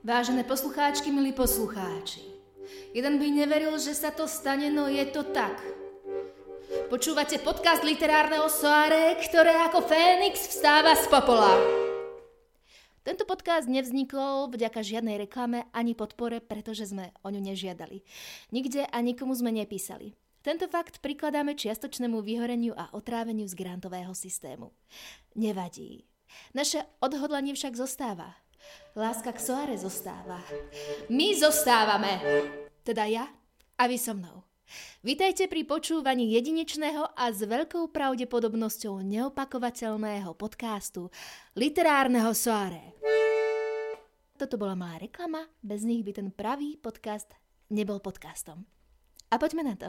Vážené poslucháčky, milí poslucháči. Jeden by neveril, že sa to stane, no je to tak. Počúvate podcast literárneho soare, ktoré ako Fénix vstáva z popola. Tento podcast nevznikol vďaka žiadnej reklame ani podpore, pretože sme o ňu nežiadali. Nikde a nikomu sme nepísali. Tento fakt prikladáme čiastočnému vyhoreniu a otráveniu z grantového systému. Nevadí. Naše odhodlanie však zostáva. Láska k Soare zostáva. My zostávame. Teda ja a vy so mnou. Vítajte pri počúvaní jedinečného a s veľkou pravdepodobnosťou neopakovateľného podcastu Literárneho Soare. Toto bola malá reklama, bez nich by ten pravý podcast nebol podcastom. A poďme na to.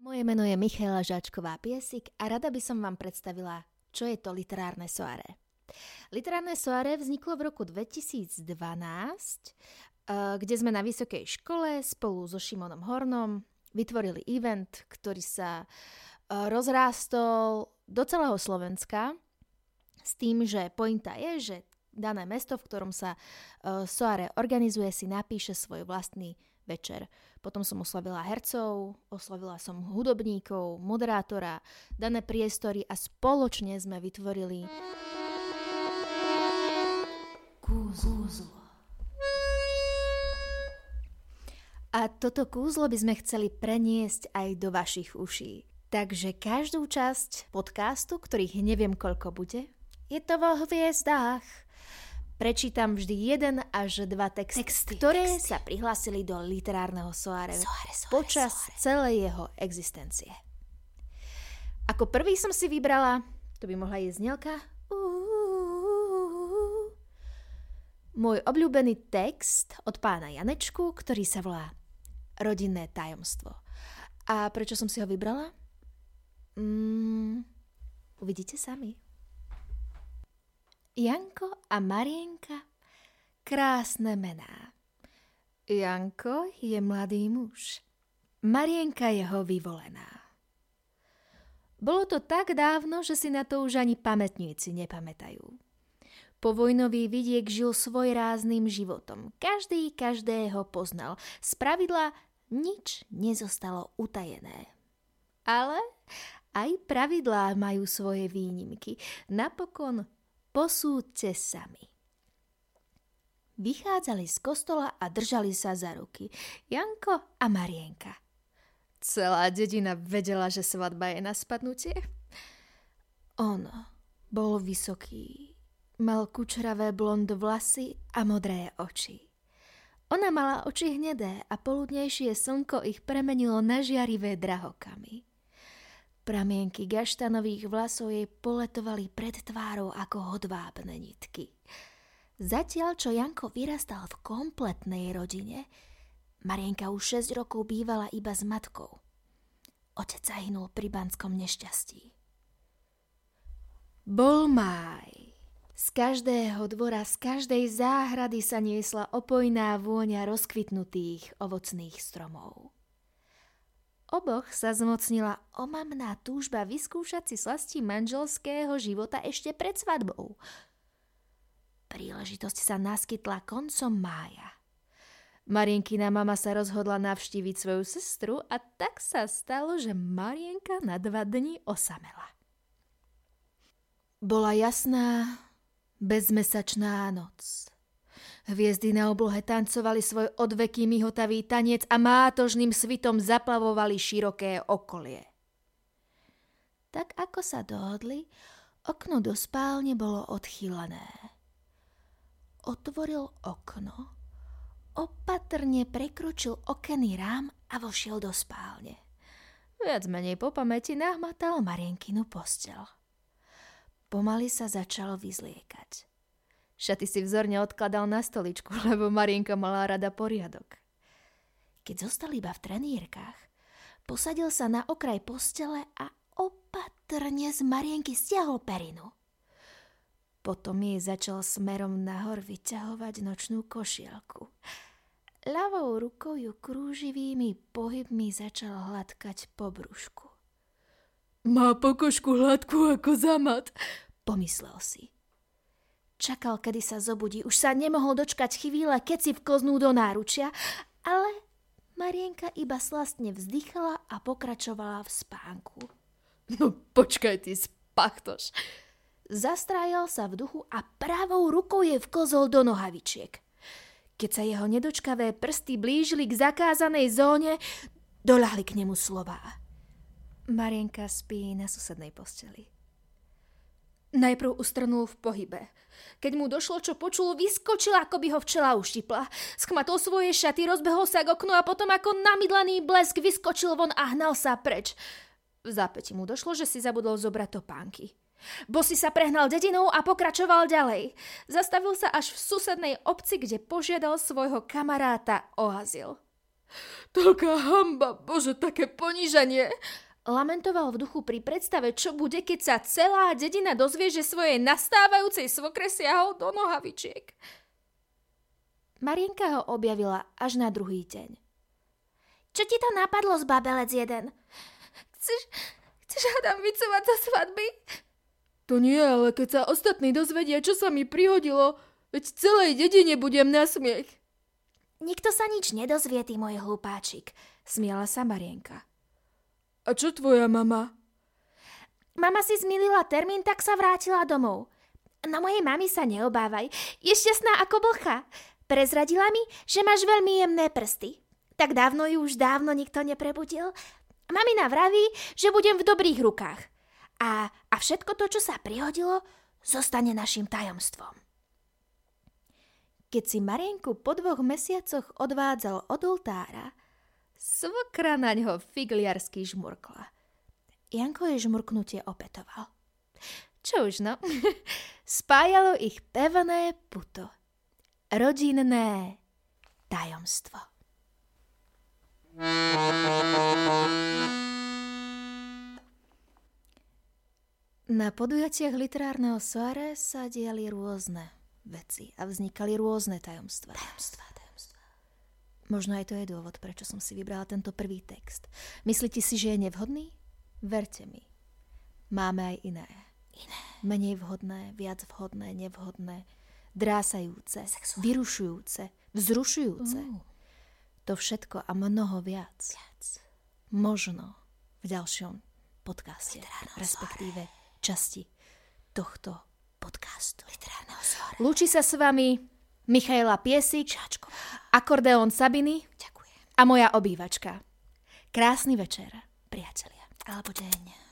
Moje meno je Michaela Žáčková Piesik a rada by som vám predstavila, čo je to literárne soare. Literárne soare vzniklo v roku 2012, eh, kde sme na vysokej škole spolu so Šimonom Hornom vytvorili event, ktorý sa eh, rozrástol do celého Slovenska s tým, že pointa je, že dané mesto, v ktorom sa uh, Soare organizuje, si napíše svoj vlastný večer. Potom som oslavila hercov, oslavila som hudobníkov, moderátora, dané priestory a spoločne sme vytvorili kúzlo. A toto kúzlo by sme chceli preniesť aj do vašich uší. Takže každú časť podcastu, ktorých neviem koľko bude, je to vo hviezdách. Prečítam vždy jeden až dva texty, texty ktoré texty. sa prihlásili do literárneho soare, soare, soare počas soare. celej jeho existencie. Ako prvý som si vybrala, to by mohla ísť Nielka, môj obľúbený text od pána Janečku, ktorý sa volá Rodinné tajomstvo. A prečo som si ho vybrala? Mm, uvidíte sami. Janko a Marienka, krásne mená. Janko je mladý muž. Marienka je ho vyvolená. Bolo to tak dávno, že si na to už ani pamätníci nepamätajú. Povojnový vidiek žil svoj rázným životom. Každý každého poznal. Z pravidla nič nezostalo utajené. Ale aj pravidlá majú svoje výnimky. Napokon posúďte sami. Vychádzali z kostola a držali sa za ruky. Janko a Marienka. Celá dedina vedela, že svadba je na spadnutie. On bol vysoký, Mal kučeravé blond vlasy a modré oči. Ona mala oči hnedé a poludnejšie slnko ich premenilo na žiarivé drahokamy. Pramienky gaštanových vlasov jej poletovali pred tvárou ako hodvábne nitky. Zatiaľ, čo Janko vyrastal v kompletnej rodine, Marienka už 6 rokov bývala iba s matkou. Otec zahynul pri banskom nešťastí. Bol máj. Z každého dvora, z každej záhrady sa niesla opojná vôňa rozkvitnutých ovocných stromov. Oboch sa zmocnila omamná túžba vyskúšať si slasti manželského života ešte pred svadbou. Príležitosť sa naskytla koncom mája. Marienkina mama sa rozhodla navštíviť svoju sestru a tak sa stalo, že Marienka na dva dni osamela. Bola jasná, Bezmesačná noc. Hviezdy na oblohe tancovali svoj odveký mihotavý tanec a mátožným svitom zaplavovali široké okolie. Tak ako sa dohodli, okno do spálne bolo odchylené. Otvoril okno, opatrne prekročil okenný rám a vošiel do spálne. Viac menej po pamäti nahmatal Marienkinu postel. Pomaly sa začal vyzliekať. Šaty si vzorne odkladal na stoličku, lebo Marienka mala rada poriadok. Keď zostal iba v trenírkach, posadil sa na okraj postele a opatrne z Marienky stiahol perinu. Potom jej začal smerom nahor vyťahovať nočnú košielku. Ľavou rukou ju krúživými pohybmi začal hladkať po brúšku. Má pokožku hladkú ako zamat, pomyslel si. Čakal, kedy sa zobudí. Už sa nemohol dočkať chvíle, keď si vkoznú do náručia, ale Marienka iba slastne vzdychala a pokračovala v spánku. No počkaj ty, spachtoš. Zastrájal sa v duchu a pravou rukou je vkozol do nohavičiek. Keď sa jeho nedočkavé prsty blížili k zakázanej zóne, doľahli k nemu slová. Marienka spí na susednej posteli. Najprv ustrnul v pohybe. Keď mu došlo, čo počul, vyskočil, ako by ho včela uštipla. Schmatol svoje šaty, rozbehol sa k oknu a potom ako namydlený blesk vyskočil von a hnal sa preč. V zápäti mu došlo, že si zabudol zobrať topánky. Bosy sa prehnal dedinou a pokračoval ďalej. Zastavil sa až v susednej obci, kde požiadal svojho kamaráta o azyl. Toľká hamba, bože, také ponížanie. Lamentoval v duchu pri predstave, čo bude, keď sa celá dedina dozvie, že svojej nastávajúcej svokre siahol do nohavičiek. Marienka ho objavila až na druhý deň. Čo ti to napadlo z babelec jeden? Chceš, chceš hádam vycovať za svadby? To nie, ale keď sa ostatní dozvedia, čo sa mi prihodilo, veď celej dedine budem na smiech. Nikto sa nič nedozvie, ty môj hlupáčik, smiala sa Marienka. A čo tvoja mama? Mama si zmilila termín, tak sa vrátila domov. Na mojej mami sa neobávaj. Je šťastná ako blcha. Prezradila mi, že máš veľmi jemné prsty. Tak dávno ju už dávno nikto neprebudil. Mamina vraví, že budem v dobrých rukách. A, a všetko to, čo sa prihodilo, zostane našim tajomstvom. Keď si Marienku po dvoch mesiacoch odvádzal od oltára, Svokra na ňo figliarsky žmurkla. Janko jej žmurknutie opetoval. Čo už no, spájalo ich pevné puto. Rodinné tajomstvo. Na podujatiach literárneho soare sa diali rôzne veci a vznikali rôzne tajomstvá. Tajomstvá, Možno aj to je dôvod, prečo som si vybrala tento prvý text. Myslíte si, že je nevhodný? Verte mi. Máme aj iné. Iné. Menej vhodné, viac vhodné, nevhodné, drásajúce, Sexuálne. vyrušujúce, vzrušujúce. Uh. To všetko a mnoho viac. viac. Možno v ďalšom podcaste, respektíve časti tohto podcastu. Lúči sa s vami Michaela Piesik, akordeón Sabiny Ďakujem. a moja obývačka. Krásny večer, priatelia. Alebo deň.